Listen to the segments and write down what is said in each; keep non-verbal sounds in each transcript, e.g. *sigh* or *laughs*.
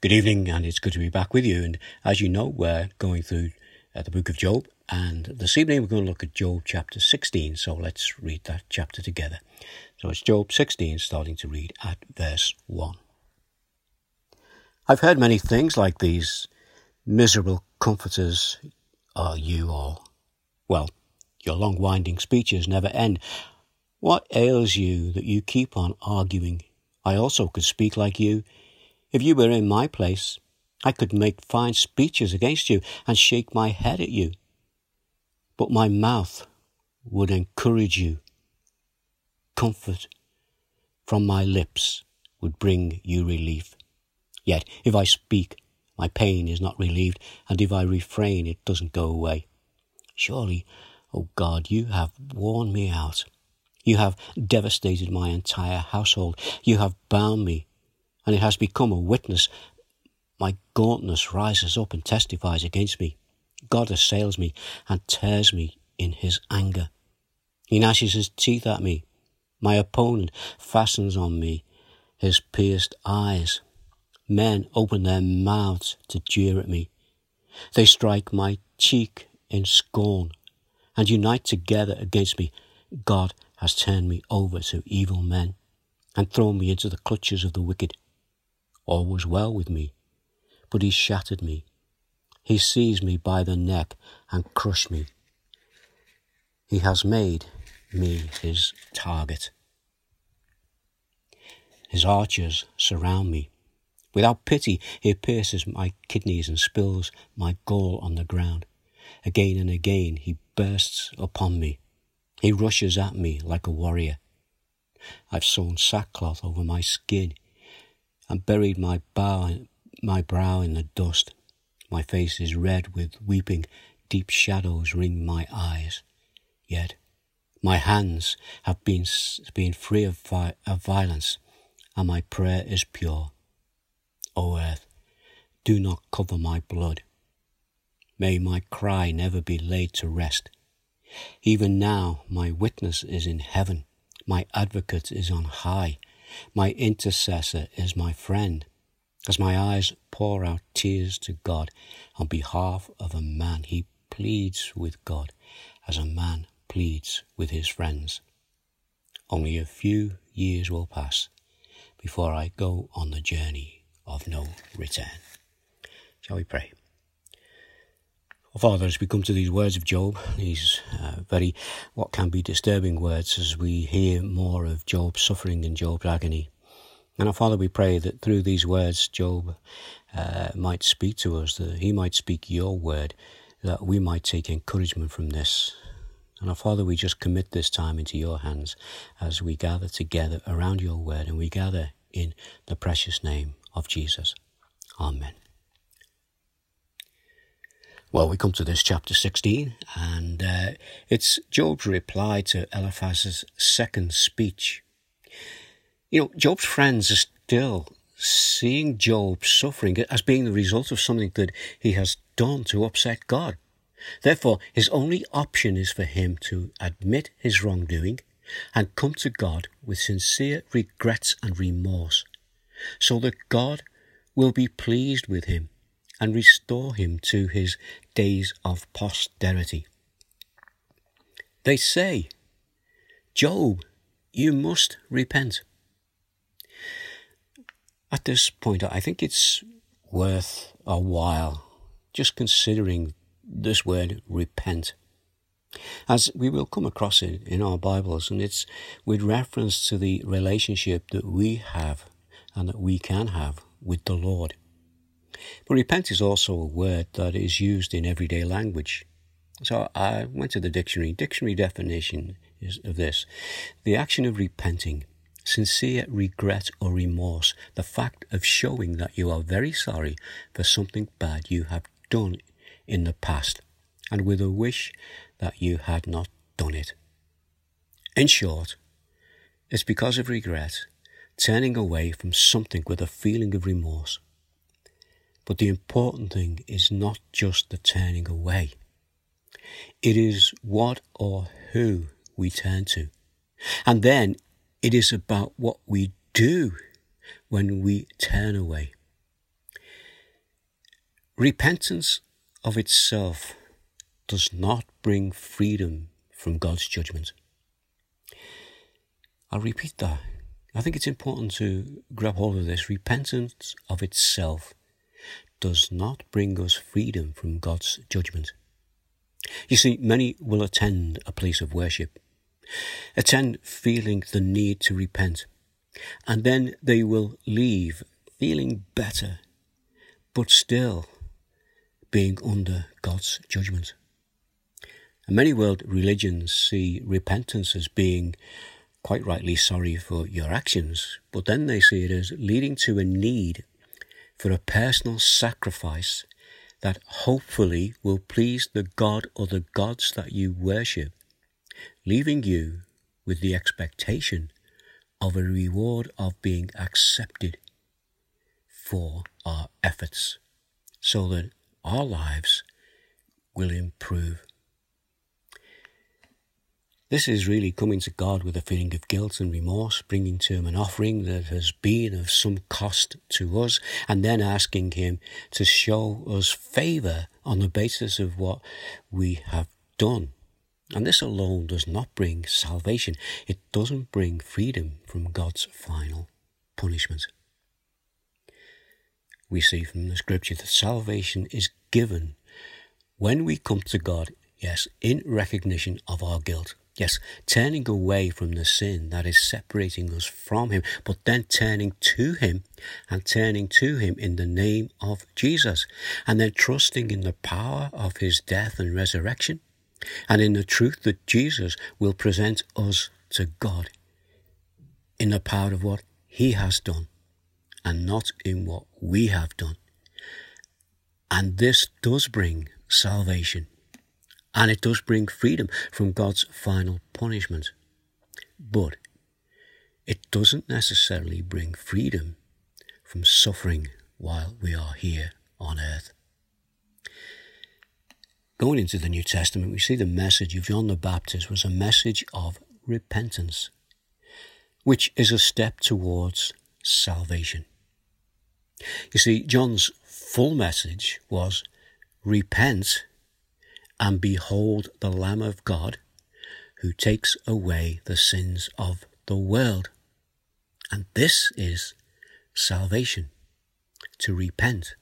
Good evening, and it's good to be back with you. And as you know, we're going through uh, the book of Job, and this evening we're going to look at Job chapter 16. So let's read that chapter together. So it's Job 16, starting to read at verse 1. I've heard many things like these. Miserable comforters are you all. Well, your long winding speeches never end. What ails you that you keep on arguing? I also could speak like you if you were in my place, I could make fine speeches against you and shake my head at you. But my mouth would encourage you. Comfort from my lips would bring you relief. Yet if I speak, my pain is not relieved, and if I refrain, it doesn't go away. Surely, O oh God, you have worn me out. You have devastated my entire household. You have bound me and it has become a witness. My gauntness rises up and testifies against me. God assails me and tears me in his anger. He gnashes his teeth at me. My opponent fastens on me his pierced eyes. Men open their mouths to jeer at me. They strike my cheek in scorn and unite together against me. God has turned me over to evil men and thrown me into the clutches of the wicked. All was well with me, but he shattered me. He seized me by the neck and crushed me. He has made me his target. His archers surround me. Without pity, he pierces my kidneys and spills my gall on the ground. Again and again, he bursts upon me. He rushes at me like a warrior. I've sewn sackcloth over my skin and buried my, bow, my brow in the dust. My face is red with weeping, deep shadows ring my eyes. Yet my hands have been, been free of, vi- of violence, and my prayer is pure. O earth, do not cover my blood. May my cry never be laid to rest. Even now my witness is in heaven, my advocate is on high, my intercessor is my friend. As my eyes pour out tears to God on behalf of a man, he pleads with God as a man pleads with his friends. Only a few years will pass before I go on the journey of no return. Shall we pray? Father, as we come to these words of Job, these uh, very, what can be disturbing words as we hear more of Job's suffering and Job's agony. And our Father, we pray that through these words, Job uh, might speak to us, that he might speak your word, that we might take encouragement from this. And our Father, we just commit this time into your hands as we gather together around your word and we gather in the precious name of Jesus. Amen. Well, we come to this chapter 16, and uh, it's Job's reply to Eliphaz's second speech. You know, Job's friends are still seeing Job suffering as being the result of something that he has done to upset God. Therefore, his only option is for him to admit his wrongdoing and come to God with sincere regrets and remorse, so that God will be pleased with him and restore him to his days of posterity. They say, Job, you must repent. At this point, I think it's worth a while just considering this word repent. As we will come across it in our Bibles, and it's with reference to the relationship that we have and that we can have with the Lord. But repent is also a word that is used in everyday language. So I went to the dictionary. Dictionary definition is of this the action of repenting, sincere regret or remorse, the fact of showing that you are very sorry for something bad you have done in the past, and with a wish that you had not done it. In short, it's because of regret, turning away from something with a feeling of remorse. But the important thing is not just the turning away. It is what or who we turn to. And then it is about what we do when we turn away. Repentance of itself does not bring freedom from God's judgment. I'll repeat that. I think it's important to grab hold of this. Repentance of itself does not bring us freedom from God's judgment. You see, many will attend a place of worship, attend feeling the need to repent, and then they will leave feeling better, but still being under God's judgment. And many world religions see repentance as being quite rightly sorry for your actions, but then they see it as leading to a need for a personal sacrifice that hopefully will please the God or the gods that you worship, leaving you with the expectation of a reward of being accepted for our efforts so that our lives will improve. This is really coming to God with a feeling of guilt and remorse, bringing to Him an offering that has been of some cost to us, and then asking Him to show us favour on the basis of what we have done. And this alone does not bring salvation, it doesn't bring freedom from God's final punishment. We see from the scripture that salvation is given when we come to God, yes, in recognition of our guilt. Yes, turning away from the sin that is separating us from Him, but then turning to Him and turning to Him in the name of Jesus, and then trusting in the power of His death and resurrection, and in the truth that Jesus will present us to God in the power of what He has done, and not in what we have done. And this does bring salvation. And it does bring freedom from God's final punishment. But it doesn't necessarily bring freedom from suffering while we are here on earth. Going into the New Testament, we see the message of John the Baptist was a message of repentance, which is a step towards salvation. You see, John's full message was repent and behold the Lamb of God who takes away the sins of the world. And this is salvation to repent,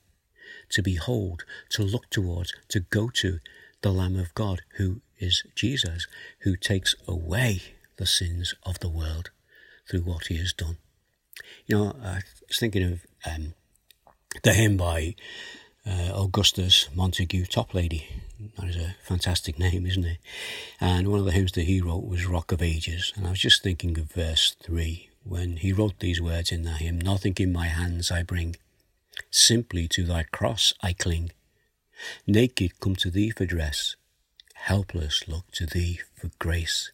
to behold, to look towards, to go to the Lamb of God who is Jesus, who takes away the sins of the world through what he has done. You know, I was thinking of um, the hymn by uh, Augustus Montague Toplady. That is a fantastic name, isn't it? And one of the hymns that he wrote was Rock of Ages. And I was just thinking of verse 3 when he wrote these words in that hymn Nothing in my hands I bring, simply to thy cross I cling. Naked come to thee for dress, helpless look to thee for grace.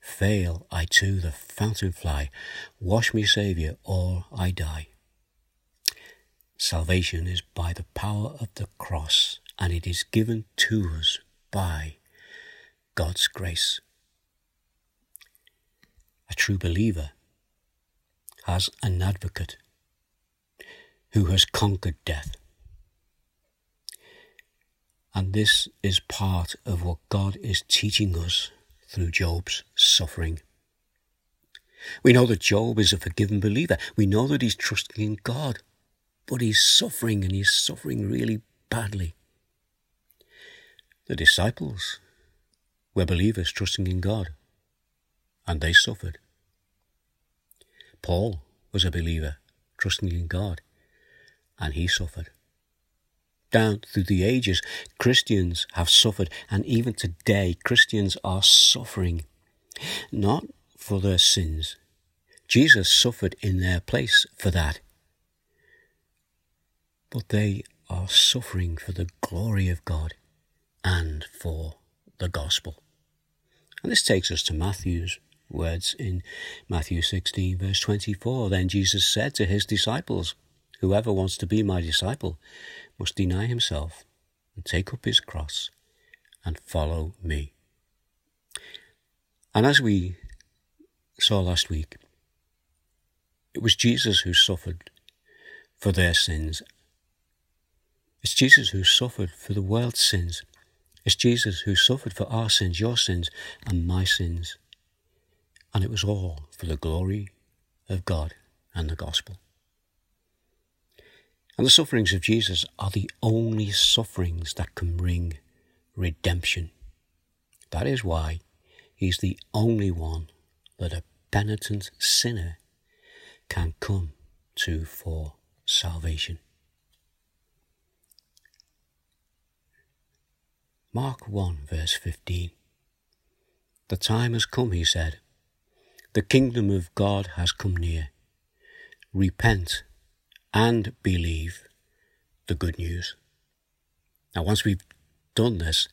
Fail I to the fountain fly, wash me, Saviour, or I die. Salvation is by the power of the cross, and it is given to us by God's grace. A true believer has an advocate who has conquered death. And this is part of what God is teaching us through Job's suffering. We know that Job is a forgiven believer. We know that he's trusting in God but he's suffering and he's suffering really badly. The disciples were believers trusting in God, and they suffered. Paul was a believer trusting in God, and he suffered. Down through the ages, Christians have suffered, and even today, Christians are suffering, not for their sins. Jesus suffered in their place for that but they are suffering for the glory of God and for the gospel. And this takes us to Matthew's words in Matthew 16, verse 24. Then Jesus said to his disciples, Whoever wants to be my disciple must deny himself and take up his cross and follow me. And as we saw last week, it was Jesus who suffered for their sins It's Jesus who suffered for the world's sins. It's Jesus who suffered for our sins, your sins, and my sins. And it was all for the glory of God and the gospel. And the sufferings of Jesus are the only sufferings that can bring redemption. That is why he's the only one that a penitent sinner can come to for salvation. Mark 1, verse 15. The time has come, he said. The kingdom of God has come near. Repent and believe the good news. Now, once we've done this,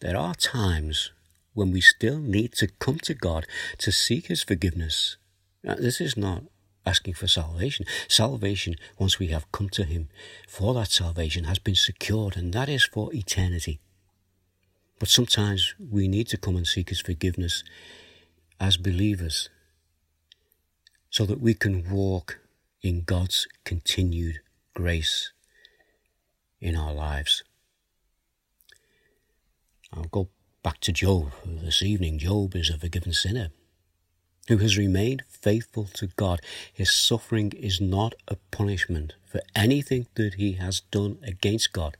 there are times when we still need to come to God to seek His forgiveness. Now, this is not asking for salvation. Salvation, once we have come to Him for that salvation, has been secured, and that is for eternity. But sometimes we need to come and seek His forgiveness as believers so that we can walk in God's continued grace in our lives. I'll go back to Job this evening. Job is a forgiven sinner who has remained faithful to God. His suffering is not a punishment for anything that he has done against God.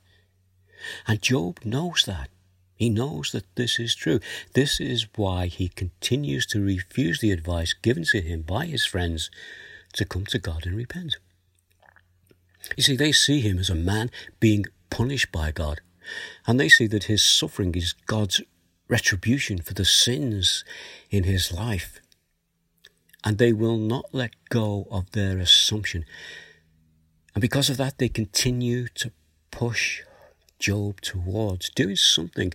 And Job knows that. He knows that this is true. This is why he continues to refuse the advice given to him by his friends to come to God and repent. You see, they see him as a man being punished by God, and they see that his suffering is God's retribution for the sins in his life. And they will not let go of their assumption. And because of that, they continue to push Job towards doing something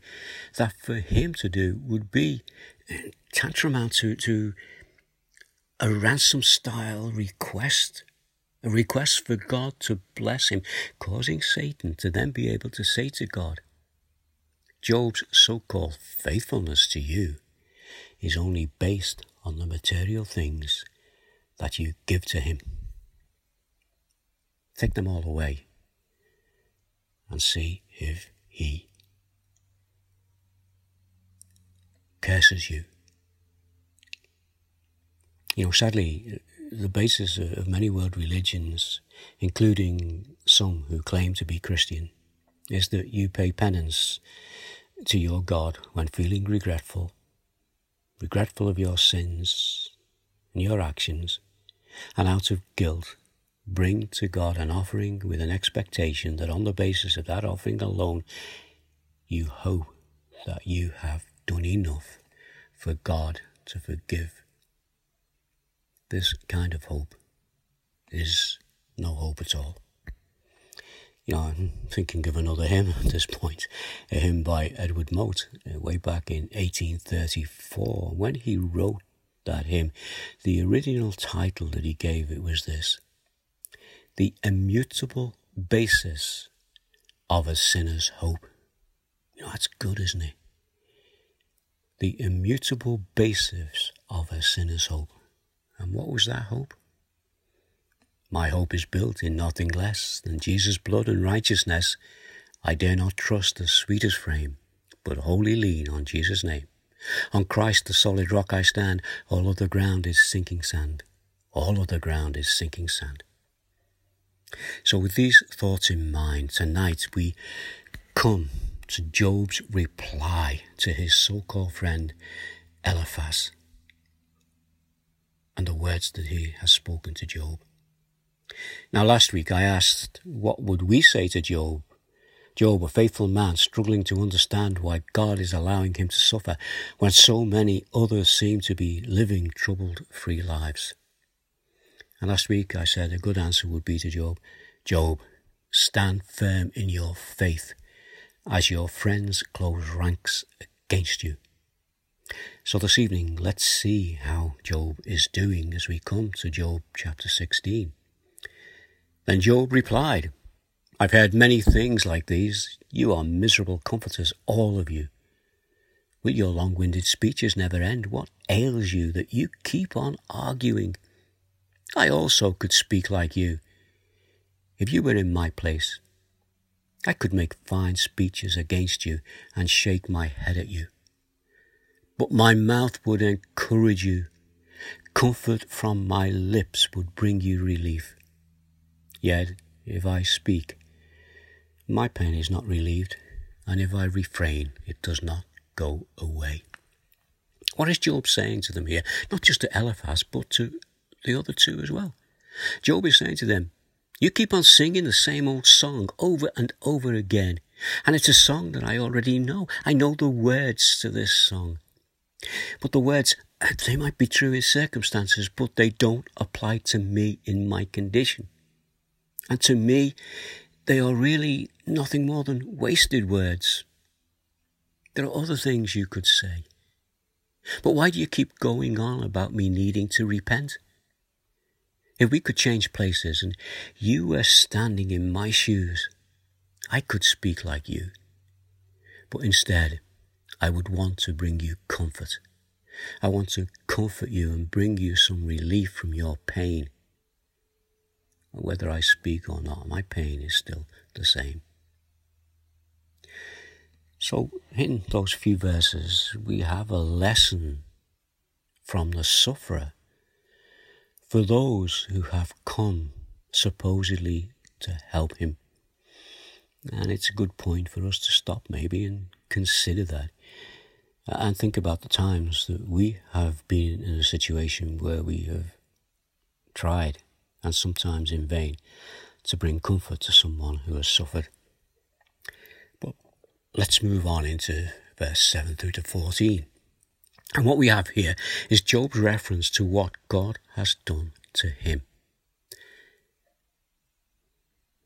that for him to do would be uh, tantamount to, to a ransom style request, a request for God to bless him, causing Satan to then be able to say to God, Job's so called faithfulness to you is only based on the material things that you give to him. Take them all away and see if he curses you. You know, sadly, the basis of many world religions, including some who claim to be Christian, is that you pay penance to your God when feeling regretful, regretful of your sins and your actions, and out of guilt bring to God an offering with an expectation that on the basis of that offering alone, you hope that you have done enough for God to forgive. This kind of hope is no hope at all. You know, I'm thinking of another hymn at this point, a hymn by Edward Mote, uh, way back in 1834. When he wrote that hymn, the original title that he gave it was this the immutable basis of a sinner's hope. You know, that's good, isn't it? The immutable basis of a sinner's hope. And what was that hope? My hope is built in nothing less than Jesus' blood and righteousness. I dare not trust the sweetest frame, but wholly lean on Jesus' name. On Christ, the solid rock, I stand. All other ground is sinking sand. All other ground is sinking sand. So, with these thoughts in mind, tonight we come to Job's reply to his so called friend Eliphaz and the words that he has spoken to Job. Now, last week I asked, what would we say to Job? Job, a faithful man, struggling to understand why God is allowing him to suffer when so many others seem to be living troubled free lives. And last week I said a good answer would be to Job Job, stand firm in your faith as your friends close ranks against you. So this evening, let's see how Job is doing as we come to Job chapter 16. Then Job replied, I've heard many things like these. You are miserable comforters, all of you. Will your long winded speeches never end? What ails you that you keep on arguing? I also could speak like you. If you were in my place, I could make fine speeches against you and shake my head at you. But my mouth would encourage you. Comfort from my lips would bring you relief. Yet, if I speak, my pain is not relieved, and if I refrain, it does not go away. What is Job saying to them here? Not just to Eliphaz, but to the other two as well. Job is saying to them, You keep on singing the same old song over and over again. And it's a song that I already know. I know the words to this song. But the words, uh, they might be true in circumstances, but they don't apply to me in my condition. And to me, they are really nothing more than wasted words. There are other things you could say. But why do you keep going on about me needing to repent? If we could change places and you were standing in my shoes, I could speak like you. But instead, I would want to bring you comfort. I want to comfort you and bring you some relief from your pain. Whether I speak or not, my pain is still the same. So, in those few verses, we have a lesson from the sufferer for those who have come supposedly to help him. And it's a good point for us to stop maybe and consider that and think about the times that we have been in a situation where we have tried, and sometimes in vain, to bring comfort to someone who has suffered. But let's move on into verse 7 through to 14. And what we have here is Job's reference to what God has done to him.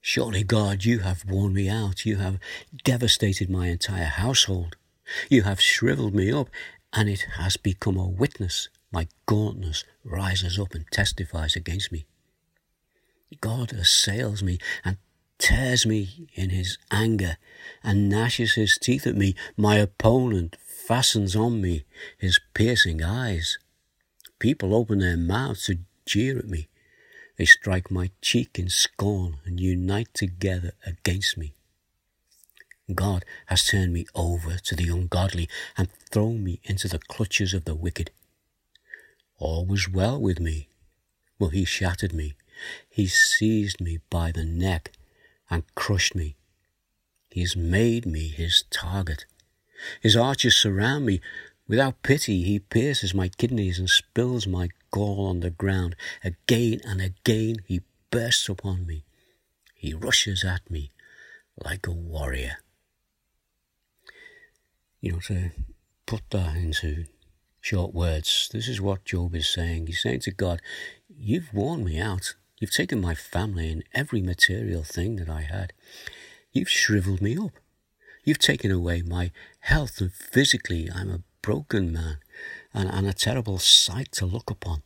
Surely, God, you have worn me out. You have devastated my entire household. You have shriveled me up, and it has become a witness. My gauntness rises up and testifies against me. God assails me and tears me in his anger and gnashes his teeth at me. My opponent fastens on me his piercing eyes. People open their mouths to jeer at me. They strike my cheek in scorn and unite together against me. God has turned me over to the ungodly and thrown me into the clutches of the wicked. All was well with me, but he shattered me. He seized me by the neck and crushed me. He has made me his target. His archers surround me. Without pity, he pierces my kidneys and spills my gall on the ground. Again and again, he bursts upon me. He rushes at me like a warrior you know, to put that into short words, this is what Job is saying. He's saying to God, You've worn me out. You've taken my family and every material thing that I had. You've shriveled me up. You've taken away my health, and physically I'm a broken man and, and a terrible sight to look upon.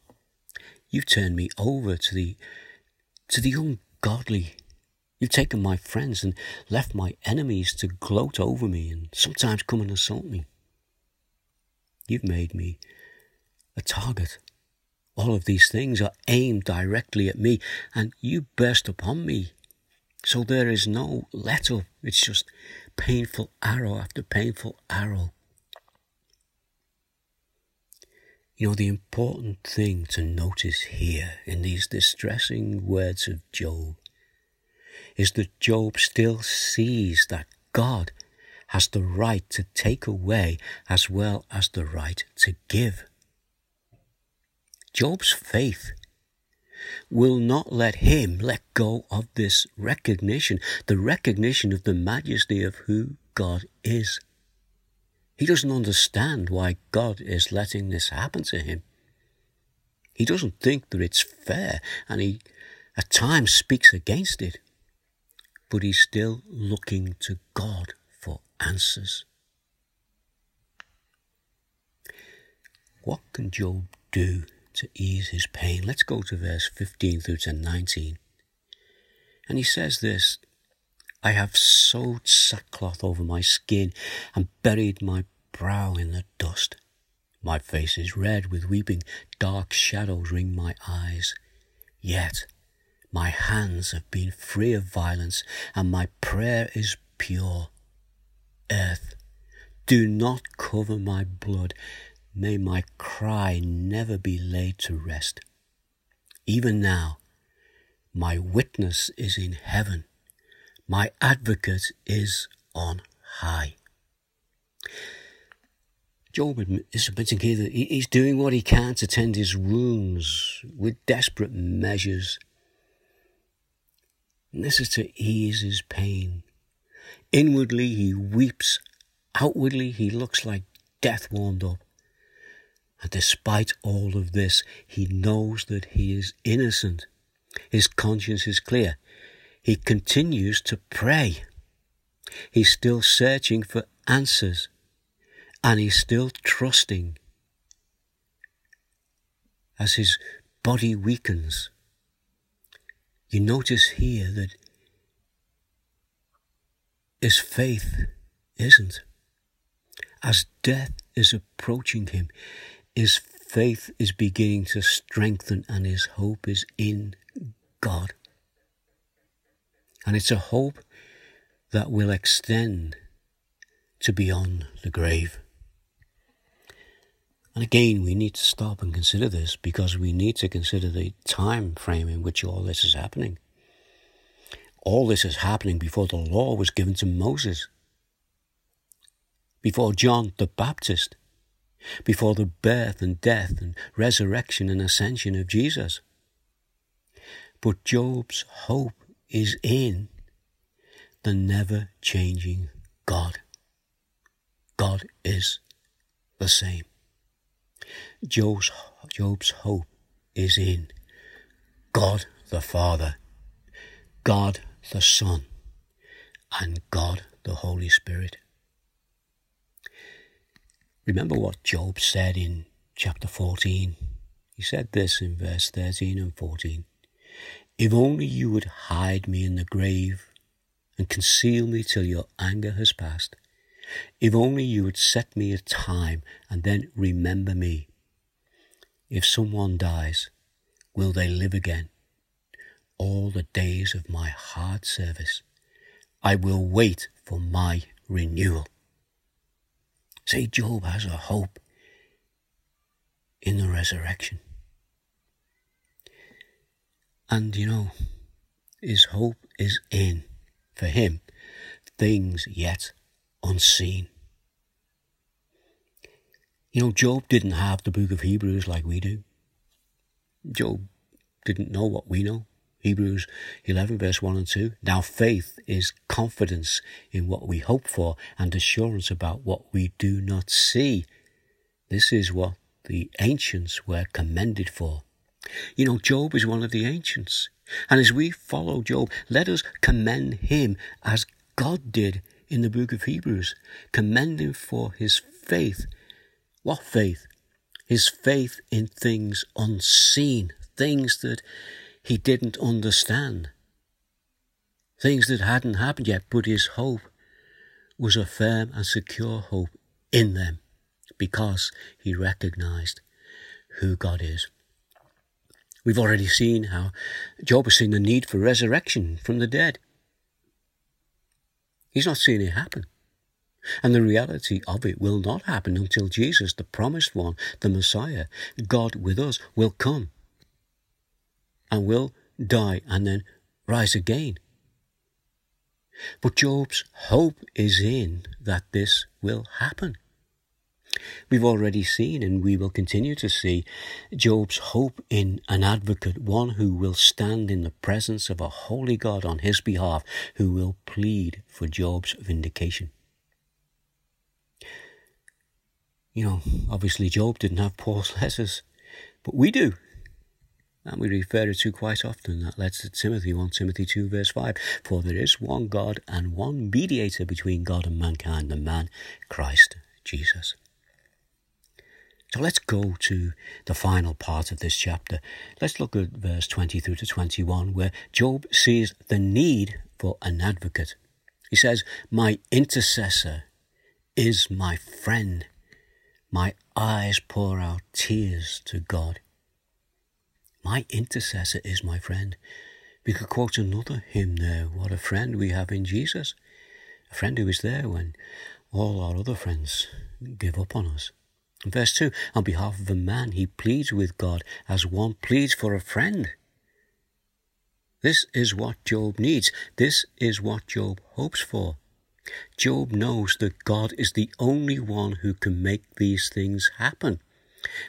You've turned me over to the to the ungodly You've taken my friends and left my enemies to gloat over me and sometimes come and assault me. You've made me a target. All of these things are aimed directly at me, and you burst upon me. So there is no let up. It's just painful arrow after painful arrow. You know, the important thing to notice here in these distressing words of Job is that Job still sees that God has the right to take away as well as the right to give. Job's faith will not let him let go of this recognition, the recognition of the majesty of who God is. He doesn't understand why God is letting this happen to him. He doesn't think that it's fair, and he at times speaks against it but he's still looking to God for answers. What can Job do to ease his pain? Let's go to verse 15 through to 19. And he says this I have sewed sackcloth over my skin and buried my brow in the dust. My face is red with weeping, dark shadows ring my eyes. Yet My hands have been free of violence, and my prayer is pure. Earth, do not cover my blood. May my cry never be laid to rest. Even now, my witness is in heaven. My advocate is on high. Job is admitting here that he's doing what he can to tend his wounds with desperate measures. And this is to ease his pain. Inwardly, he weeps. Outwardly, he looks like death warmed up. And despite all of this, he knows that he is innocent. His conscience is clear. He continues to pray. He's still searching for answers. And he's still trusting as his body weakens. You notice here that his faith isn't. As death is approaching him, his faith is beginning to strengthen and his hope is in God. And it's a hope that will extend to beyond the grave. And again, we need to stop and consider this because we need to consider the time frame in which all this is happening. All this is happening before the law was given to Moses, before John the Baptist, before the birth and death and resurrection and ascension of Jesus. But Job's hope is in the never changing God. God is the same. Job's, Job's hope is in God the Father, God the Son, and God the Holy Spirit. Remember what Job said in chapter 14? He said this in verse 13 and 14. If only you would hide me in the grave and conceal me till your anger has passed. If only you would set me a time and then remember me. If someone dies, will they live again? All the days of my hard service, I will wait for my renewal. Say, Job has a hope in the resurrection. And you know, his hope is in, for him, things yet unseen. You know, Job didn't have the book of Hebrews like we do. Job didn't know what we know. Hebrews 11, verse 1 and 2. Now, faith is confidence in what we hope for and assurance about what we do not see. This is what the ancients were commended for. You know, Job is one of the ancients. And as we follow Job, let us commend him as God did in the book of Hebrews. Commend him for his faith. What faith? His faith in things unseen, things that he didn't understand, things that hadn't happened yet, but his hope was a firm and secure hope in them because he recognized who God is. We've already seen how Job has seen the need for resurrection from the dead. He's not seen it happen. And the reality of it will not happen until Jesus, the promised one, the Messiah, God with us, will come and will die and then rise again. But Job's hope is in that this will happen. We've already seen, and we will continue to see, Job's hope in an advocate, one who will stand in the presence of a holy God on his behalf, who will plead for Job's vindication. You know, obviously, Job didn't have Paul's *laughs* letters, but we do. And we refer to quite often that letter to Timothy, 1 Timothy 2, verse 5. For there is one God and one mediator between God and mankind, the man Christ Jesus. So let's go to the final part of this chapter. Let's look at verse 20 through to 21, where Job sees the need for an advocate. He says, My intercessor is my friend. My eyes pour out tears to God. My intercessor is my friend. We could quote another hymn there. What a friend we have in Jesus. A friend who is there when all our other friends give up on us. Verse 2, on behalf of a man, he pleads with God as one pleads for a friend. This is what Job needs. This is what Job hopes for. Job knows that God is the only one who can make these things happen.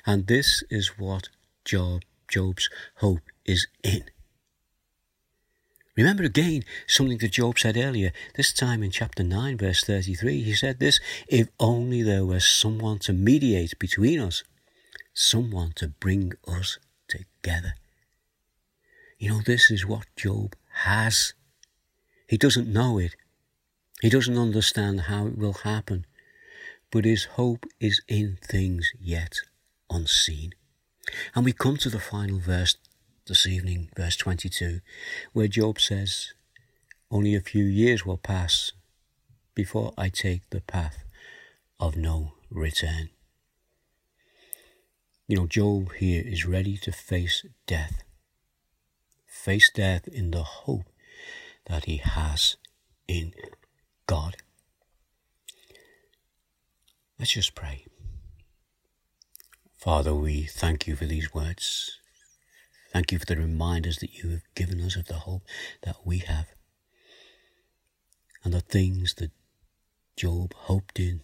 And this is what Job, Job's hope is in. Remember again something that Job said earlier, this time in chapter 9, verse 33. He said this If only there was someone to mediate between us, someone to bring us together. You know, this is what Job has. He doesn't know it, he doesn't understand how it will happen, but his hope is in things yet unseen. And we come to the final verse this evening, verse 22, where Job says, Only a few years will pass before I take the path of no return. You know, Job here is ready to face death. Face death in the hope that he has in God. Let's just pray. Father, we thank you for these words. Thank you for the reminders that you have given us of the hope that we have and the things that Job hoped in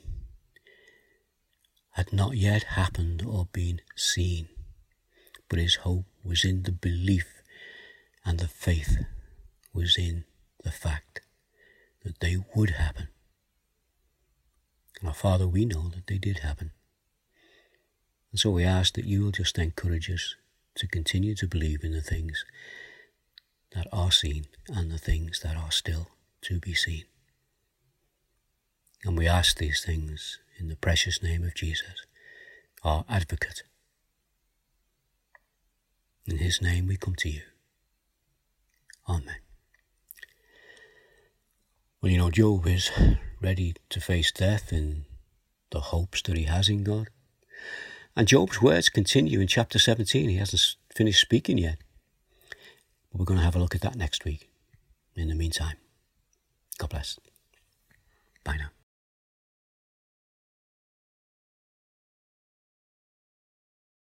had not yet happened or been seen, but his hope was in the belief and the faith was in the fact that they would happen. And our Father, we know that they did happen. And so we ask that you will just encourage us to continue to believe in the things that are seen and the things that are still to be seen. And we ask these things in the precious name of Jesus, our advocate. In his name we come to you. Amen. Well, you know, Job is ready to face death in the hopes that he has in God. And Job's words continue in chapter 17. He hasn't finished speaking yet. But we're going to have a look at that next week. In the meantime, God bless. Bye now.